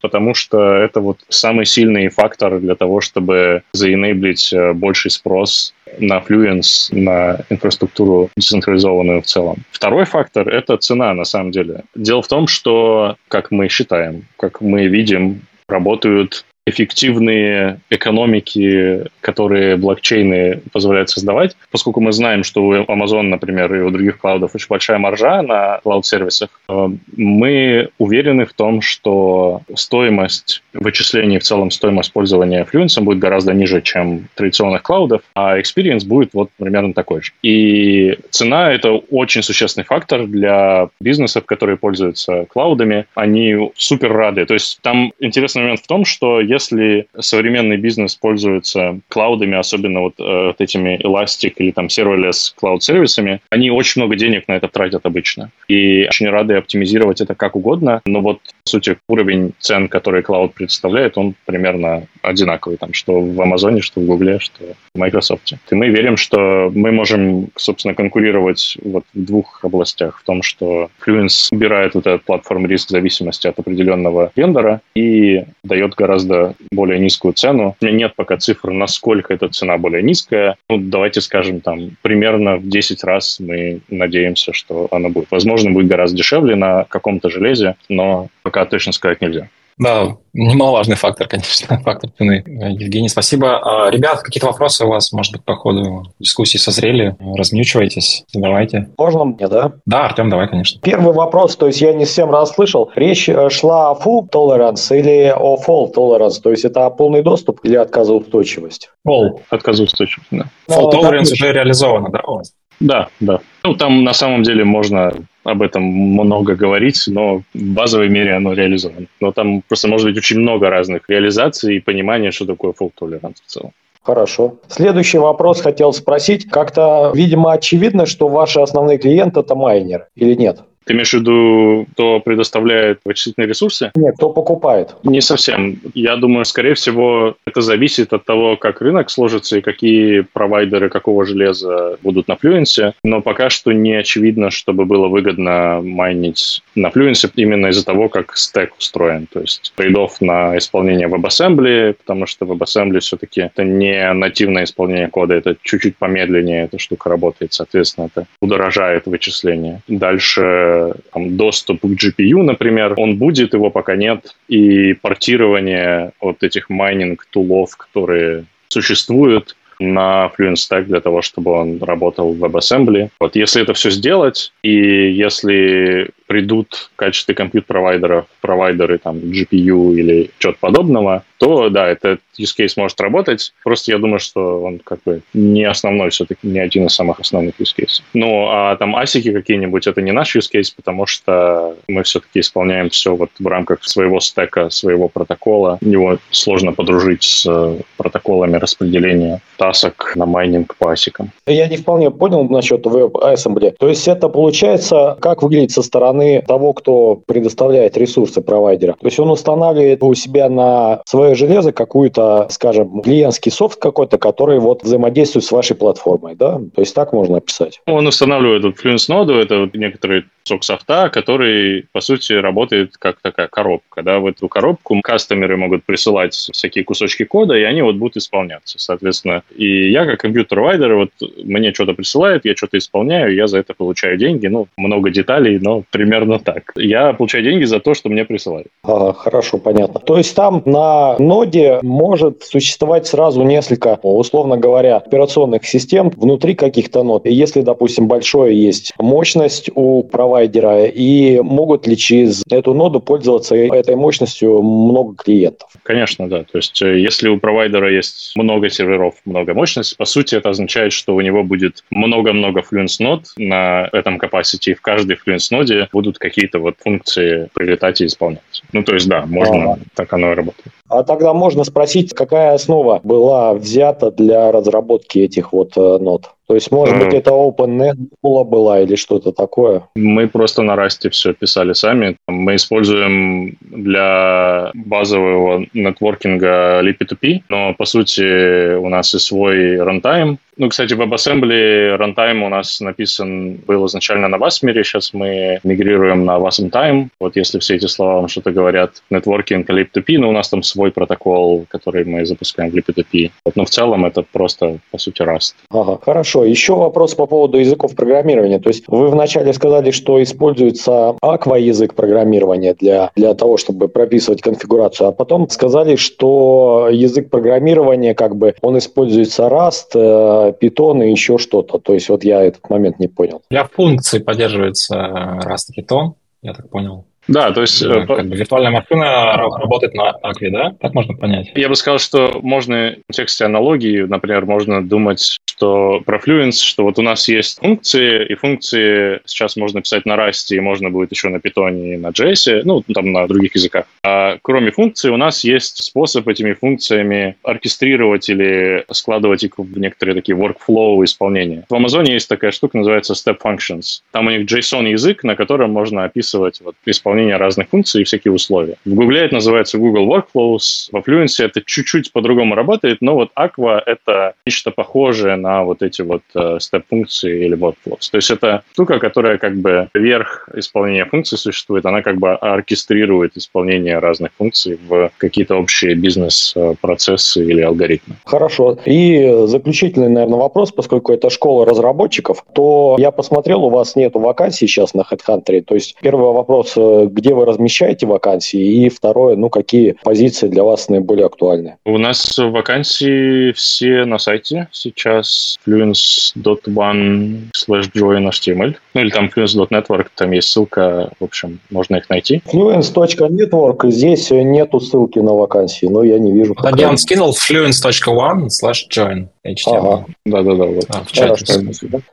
потому что это вот самый сильный фактор для того, чтобы заенейблить э, больший спрос на Fluence, на инфраструктуру децентрализованную в целом. Второй фактор — это цена, на самом деле. Дело в том, что, как мы считаем, как мы видим, работают эффективные экономики, которые блокчейны позволяют создавать, поскольку мы знаем, что у Amazon, например, и у других клаудов очень большая маржа на клауд-сервисах, э, мы уверены в том, что стоимость вычислений, в целом стоимость пользования Fluence будет гораздо ниже, чем традиционных клаудов, а experience будет вот примерно такой же. И цена — это очень существенный фактор для бизнесов, которые пользуются клаудами. Они супер рады. То есть там интересный момент в том, что если современный бизнес пользуется клаудами, особенно вот, э, вот этими Elastic или там serverless cloud сервисами, они очень много денег на это тратят обычно. И очень рады оптимизировать это как угодно, но вот, по сути, уровень цен, который клауд представляет, он примерно одинаковый, там, что в Амазоне, что в Гугле, что в Microsoft. И мы верим, что мы можем, собственно, конкурировать вот в двух областях. В том, что Fluence убирает вот этот платформ риск зависимости от определенного вендора и дает гораздо более низкую цену. У меня нет пока цифр, насколько эта цена более низкая. Ну, давайте скажем, там, примерно в 10 раз мы надеемся, что она будет. Возможно, будет гораздо дешевле на каком-то железе, но пока точно сказать нельзя. Да, немаловажный фактор, конечно, фактор цены. Евгений, спасибо. А, ребят, какие-то вопросы у вас, может быть, по ходу дискуссии созрели? Размьючивайтесь, задавайте. Можно мне, да? Да, Артем, давай, конечно. Первый вопрос, то есть я не всем расслышал. Речь э, шла о full tolerance или о full tolerance? То есть это полный доступ или отказоустойчивость? Full. Отказоустойчивость, да. Full tolerance уже реализовано, да, у вас? Да, да. Ну, там на самом деле можно об этом много говорить, но в базовой мере оно реализовано. Но там просто может быть очень много разных реализаций и понимания, что такое fault tolerance в целом. Хорошо. Следующий вопрос хотел спросить. Как-то, видимо, очевидно, что ваши основные клиенты – это майнеры или нет? Ты имеешь в виду, кто предоставляет вычислительные ресурсы? Нет, кто покупает. Не совсем. Я думаю, скорее всего, это зависит от того, как рынок сложится и какие провайдеры какого железа будут на Fluence. Но пока что не очевидно, чтобы было выгодно майнить на Fluence именно из-за того, как стек устроен. То есть трейдов на исполнение WebAssembly, потому что WebAssembly все-таки это не нативное исполнение кода, это чуть-чуть помедленнее эта штука работает, соответственно, это удорожает вычисление. Дальше там, доступ к GPU, например, он будет, его пока нет, и портирование вот этих майнинг-tool ов, которые существуют, на Fluence stack для того, чтобы он работал в WebAssembly. Вот если это все сделать, и если придут в качестве compute-провайдеров провайдеры там GPU или чего-то подобного, то да, этот use case может работать. Просто я думаю, что он как бы не основной все-таки, не один из самых основных use case. Ну, а там асики какие-нибудь, это не наш use case, потому что мы все-таки исполняем все вот в рамках своего стека, своего протокола. Его сложно подружить с протоколами распределения task ок на майнинг по асикам. Я не вполне понял насчет WebAssembly. То есть это получается, как выглядит со стороны того, кто предоставляет ресурсы провайдера. То есть он устанавливает у себя на свое железо какую-то, скажем, клиентский софт какой-то, который вот взаимодействует с вашей платформой, да? То есть так можно описать. Он устанавливает вот Fluence ноду, это вот некоторые кусок софта, который, по сути, работает как такая коробка. Да? В эту коробку customer ы могут присылать всякие кусочки кода, и они вот будут исполняться. Соответственно, и я как compute-провайдер, вот мне что-то присылает, я что-то исполняю, я за это получаю деньги. Ну, много деталей, но примерно так. Я получаю деньги за то, что мне присылают. А, хорошо, понятно. То есть там на ноде может существовать сразу несколько, условно говоря, операционных систем внутри каких-то нод. И если, допустим, большое есть мощность у провайдера, и могут ли через эту ноду пользоваться этой мощностью много клиентов? Конечно, да. То есть э, если у провайдера есть много серверов, много мощности, по сути это означает, что у него будет много-много Fluence нод на этом capacity, и в каждой Fluence ноде будут какие-то вот функции прилетать и исполняться. Ну, то есть, да, можно, ага. так оно и работает. А тогда можно спросить, какая основа была взята для разработки этих вот э, нод? То есть, может быть, это OpenNet была или что-то такое? Мы просто на расте все писали сами. Мы используем для базового нетворкинга Lippy2P, но, по сути, у нас и свой runtime, ну, кстати, в WebAssembly runtime у нас написан был изначально на Wasmere, сейчас мы мигрируем на WasmTime. Вот если все эти слова вам что-то говорят, networking, lip2p, но у нас там свой протокол, который мы запускаем в lip2p. Вот, но в целом это просто, по сути, Rust. Ага, хорошо. Еще вопрос по поводу языков программирования. То есть вы вначале сказали, что используется Aqua язык программирования для, для того, чтобы прописывать конфигурацию, а потом сказали, что язык программирования, как бы, он используется Rust, э, Python и еще что-то. То есть вот я этот момент не понял. Для функций поддерживается Rust Python, я так понял. Да, то есть... Да, как бы виртуальная машина работает на Акве, да? Так можно понять? Я бы сказал, что можно в контексте аналогии, например, можно думать что про Fluence, что вот у нас есть функции, и функции сейчас можно писать на Rust, и можно будет еще на Python и на JS, ну, там на других языках. А кроме функций у нас есть способ этими функциями оркестрировать или складывать их в некоторые такие workflow исполнения. В Amazon есть такая штука, называется Step Functions. Там у них JSON-язык, на котором можно описывать вот, исполнение разных функций и всякие условия. В Google это называется Google Workflows, во Fluence это чуть-чуть по-другому работает, но вот Aqua — это нечто похожее на вот эти вот э, степ-функции или workflows. То есть это штука, которая как бы верх исполнения функций существует, она как бы оркестрирует исполнение разных функций в какие-то общие бизнес-процессы или алгоритмы. Хорошо. И заключительный, наверное, вопрос, поскольку это школа разработчиков, то я посмотрел, у вас нет вакансий сейчас на HeadHunter. То есть первый вопрос, э, где вы размещаете вакансии? И второе, ну, какие позиции для вас наиболее актуальны? У нас вакансии все на сайте сейчас fluence.one slash join html. Ну или там fluence.network, там есть ссылка, в общем, можно их найти. Fluence.network, здесь нету ссылки на вакансии, но я не вижу. Он скинул fluence.one slash join. HTML. Ага. Да-да-да. Вот. А, в чате.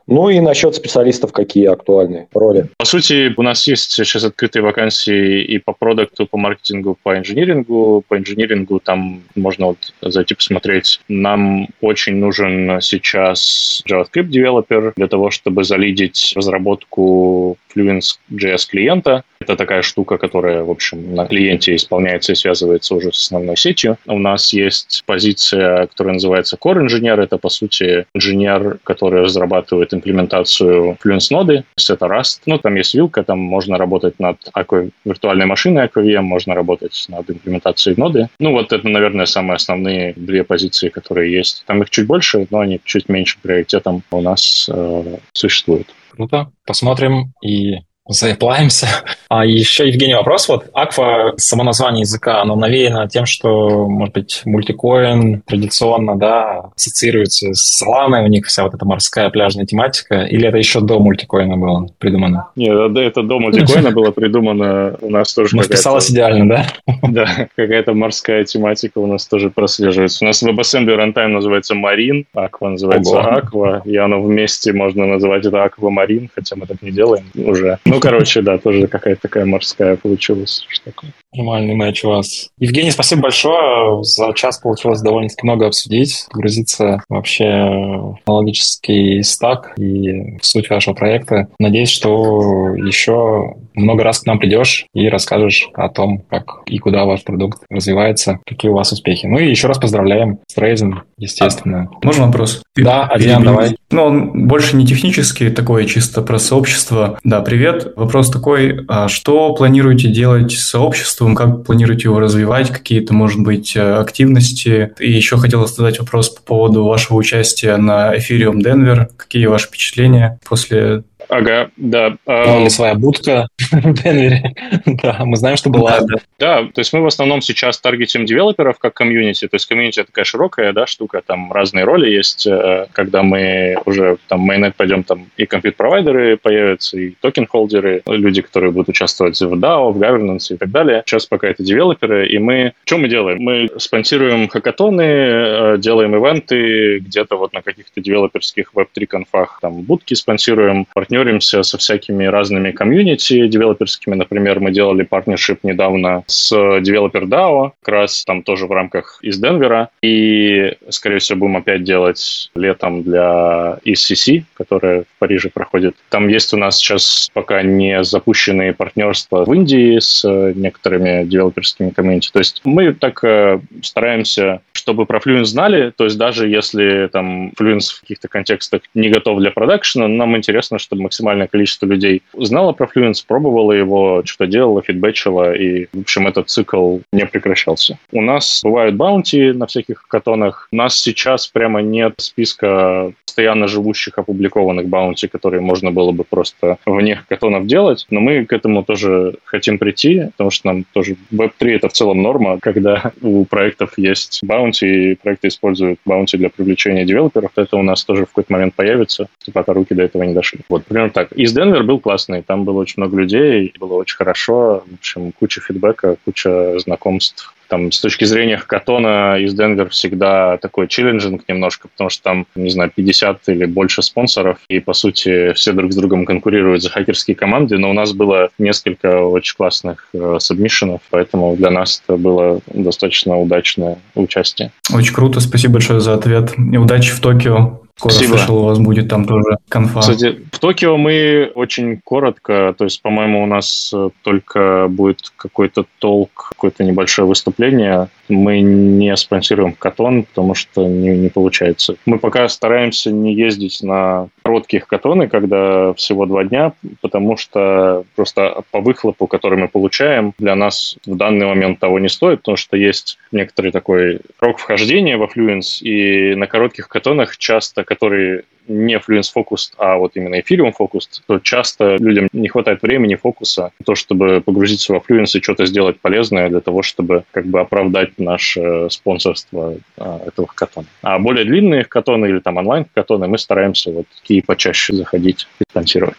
Ну и насчет специалистов какие актуальные роли? По сути, у нас есть сейчас открытые вакансии и по продукту, по маркетингу, по инжинирингу. По инжинирингу там можно вот зайти посмотреть. Нам очень нужен сейчас JavaScript девелопер для того, чтобы залидить разработку Fluence JS клиента. Это такая штука, которая, в общем, на клиенте исполняется и связывается уже с основной сетью. У нас есть позиция, которая называется Core инженер. Это, по сути, инженер, который разрабатывает имплементацию Fluence ноды. Это Rust. Ну, там есть вилка, там можно работать над Aqua, виртуальной машиной AquaVM, можно работать над имплементацией ноды. Ну, вот это, наверное, самые основные две позиции, которые есть. Там их чуть больше, но они чуть меньше приоритетом у нас э, существуют. Круто. Посмотрим и заеплаемся. А еще, Евгений, вопрос. Вот Аква, само название языка, оно навеяно тем, что, может быть, мультикоин традиционно, да, ассоциируется с Соланой, у них вся вот эта морская пляжная тематика, или это еще до мультикоина было придумано? Нет, это до мультикоина было придумано. У нас тоже Ну, вписалось идеально, да? Да, какая-то морская тематика у нас тоже прослеживается. У нас WebAssembly Runtime называется Marine, Aqua называется Aqua, и оно вместе можно называть это Aqua Marine, хотя мы так не делаем уже. Ну, короче, да, тоже какая-то такая морская получилась. Такое. Нормальный матч у вас. Евгений, спасибо большое. За час получилось довольно-таки много обсудить, погрузиться вообще в технологический стак и в суть вашего проекта. Надеюсь, что еще много раз к нам придешь и расскажешь о том, как и куда ваш продукт развивается, какие у вас успехи. Ну и еще раз поздравляем с Рейзен, естественно. А, можно вопрос? Да, Адриан, давай. Ну, он больше не технический, такой чисто про сообщество. Да, привет. Вопрос такой, а что планируете делать с сообществом сообществом, как планируете его развивать, какие-то, может быть, э, активности. И еще хотел задать вопрос по поводу вашего участия на Ethereum Denver. Какие ваши впечатления после Ага, да. Была своя будка в Денвере. да, мы знаем, что была. Да, да, то есть мы в основном сейчас таргетим девелоперов как community. То есть community такая широкая да, штука, там разные роли есть. Э, когда мы уже там mainnet пойдем, там и compute-провайдеры появятся, и token holder ы, люди, которые будут участвовать в DAO, в governance и так далее. Сейчас пока это девелоперы, и мы... Что мы делаем? Мы спонсируем хакатоны, э, делаем ивенты, где-то вот на каких-то девелоперских веб-3 конфах там будки спонсируем, партнеры партнеримся со всякими разными комьюнити девелоперскими. Например, мы делали партнершип недавно с Developer DAO, как раз там тоже в рамках из Денвера. И, скорее всего, будем опять делать летом для ECC, которая в Париже проходит. Там есть у нас сейчас пока не запущенные партнерства в Индии с некоторыми девелоперскими community. То есть мы так э, стараемся, чтобы про Fluence знали. То есть даже если там Fluence в каких-то контекстах не готов для продакшена, нам интересно, чтобы максимальное количество людей знало про Fluence, пробовало его, что-то делало, feedback ало, и, в общем, этот цикл не прекращался. У нас бывают bounty на всяких хакатонах. У нас сейчас прямо нет списка постоянно живущих опубликованных bounty, которые можно было бы просто вне хакатонов делать, но мы к этому тоже хотим прийти, потому что нам тоже Web3 это в целом норма, когда у проектов есть bounty, и проекты используют bounty для привлечения девелоперов, это у нас тоже в какой-то момент появится, пока руки до этого не дошли. Вот примерно так. Из Денвер был классный, там было очень много людей, было очень хорошо, в общем, куча фидбэка, куча знакомств там, с точки зрения хакатона из Денвер всегда такой челленджинг немножко, потому что там, не знаю, 50 или больше спонсоров, и, по сути, все друг с другом конкурируют за хакерские команды, но у нас было несколько очень классных э, сабмишенов, поэтому для нас это было достаточно удачное участие. Очень круто, спасибо большое за ответ. И удачи в Токио. Скоро Спасибо. слышал, у вас будет там тоже конфа. Кстати, в Токио мы очень коротко, то есть, по-моему, у нас э, только будет какой-то толк, какое-то небольшое выступление. Мы не спонсируем катон, потому что не, не получается. Мы пока стараемся не ездить на коротких катоны, когда всего два дня, потому что просто по выхлопу, который мы получаем, для нас в данный момент того не стоит, потому что есть некоторый такой рок вхождения во Fluence, и на коротких катонах часто который не Fluence Focus, а вот именно Ethereum Focus, то часто людям не хватает времени, фокуса, на то, чтобы погрузиться во Fluence и что-то сделать полезное для того, чтобы как бы оправдать наше спонсорство а, этого хакатона. А более длинные хакатоны или там онлайн хакатоны мы стараемся вот такие почаще заходить и спонсировать.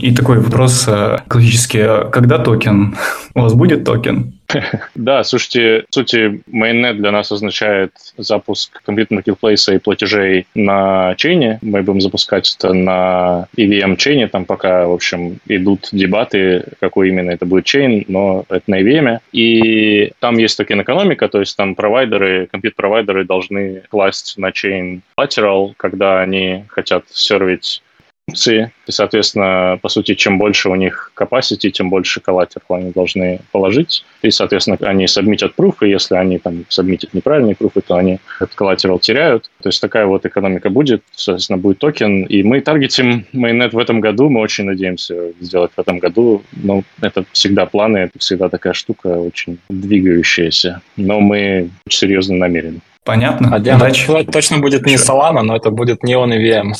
И такой вопрос э, классический. А когда токен? У вас будет токен? Да, слушайте, по сути, mainnet для нас означает запуск compute маркетплейса и платежей на chain е. Мы будем запускать это на EVM chain е, там пока, в общем, идут дебаты, какой именно это будет chain, но это на EVM. И там есть токен экономика, то есть там провайдеры, compute-провайдеры должны класть на chain collateral, когда они хотят serve ить функции. И, соответственно, по сути, чем больше у них capacity, тем больше collateral они должны положить. И, соответственно, они submit ят proof ы, если они там submit ят неправильные proof ы, то они этот collateral теряют. То есть такая вот экономика будет, соответственно, будет токен. И мы target им mainnet в этом году, мы очень надеемся сделать в этом году. Но это всегда планы, это всегда такая штука очень двигающаяся. Но мы очень серьезно намерены. Понятно. А Удачи. точно будет не Solana, но это будет Neon EVM.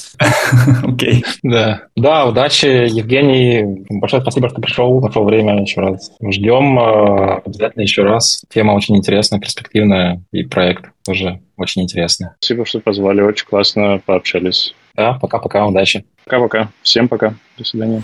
Окей. Да. Да, удачи, Евгений. Большое спасибо, что пришел, нашел время еще раз. Ждем э, обязательно еще раз. Тема очень интересная, перспективная, и проект тоже очень интересный. Спасибо, что позвали. Очень классно пообщались. Да, пока-пока, удачи. Пока-пока. Всем пока. До свидания.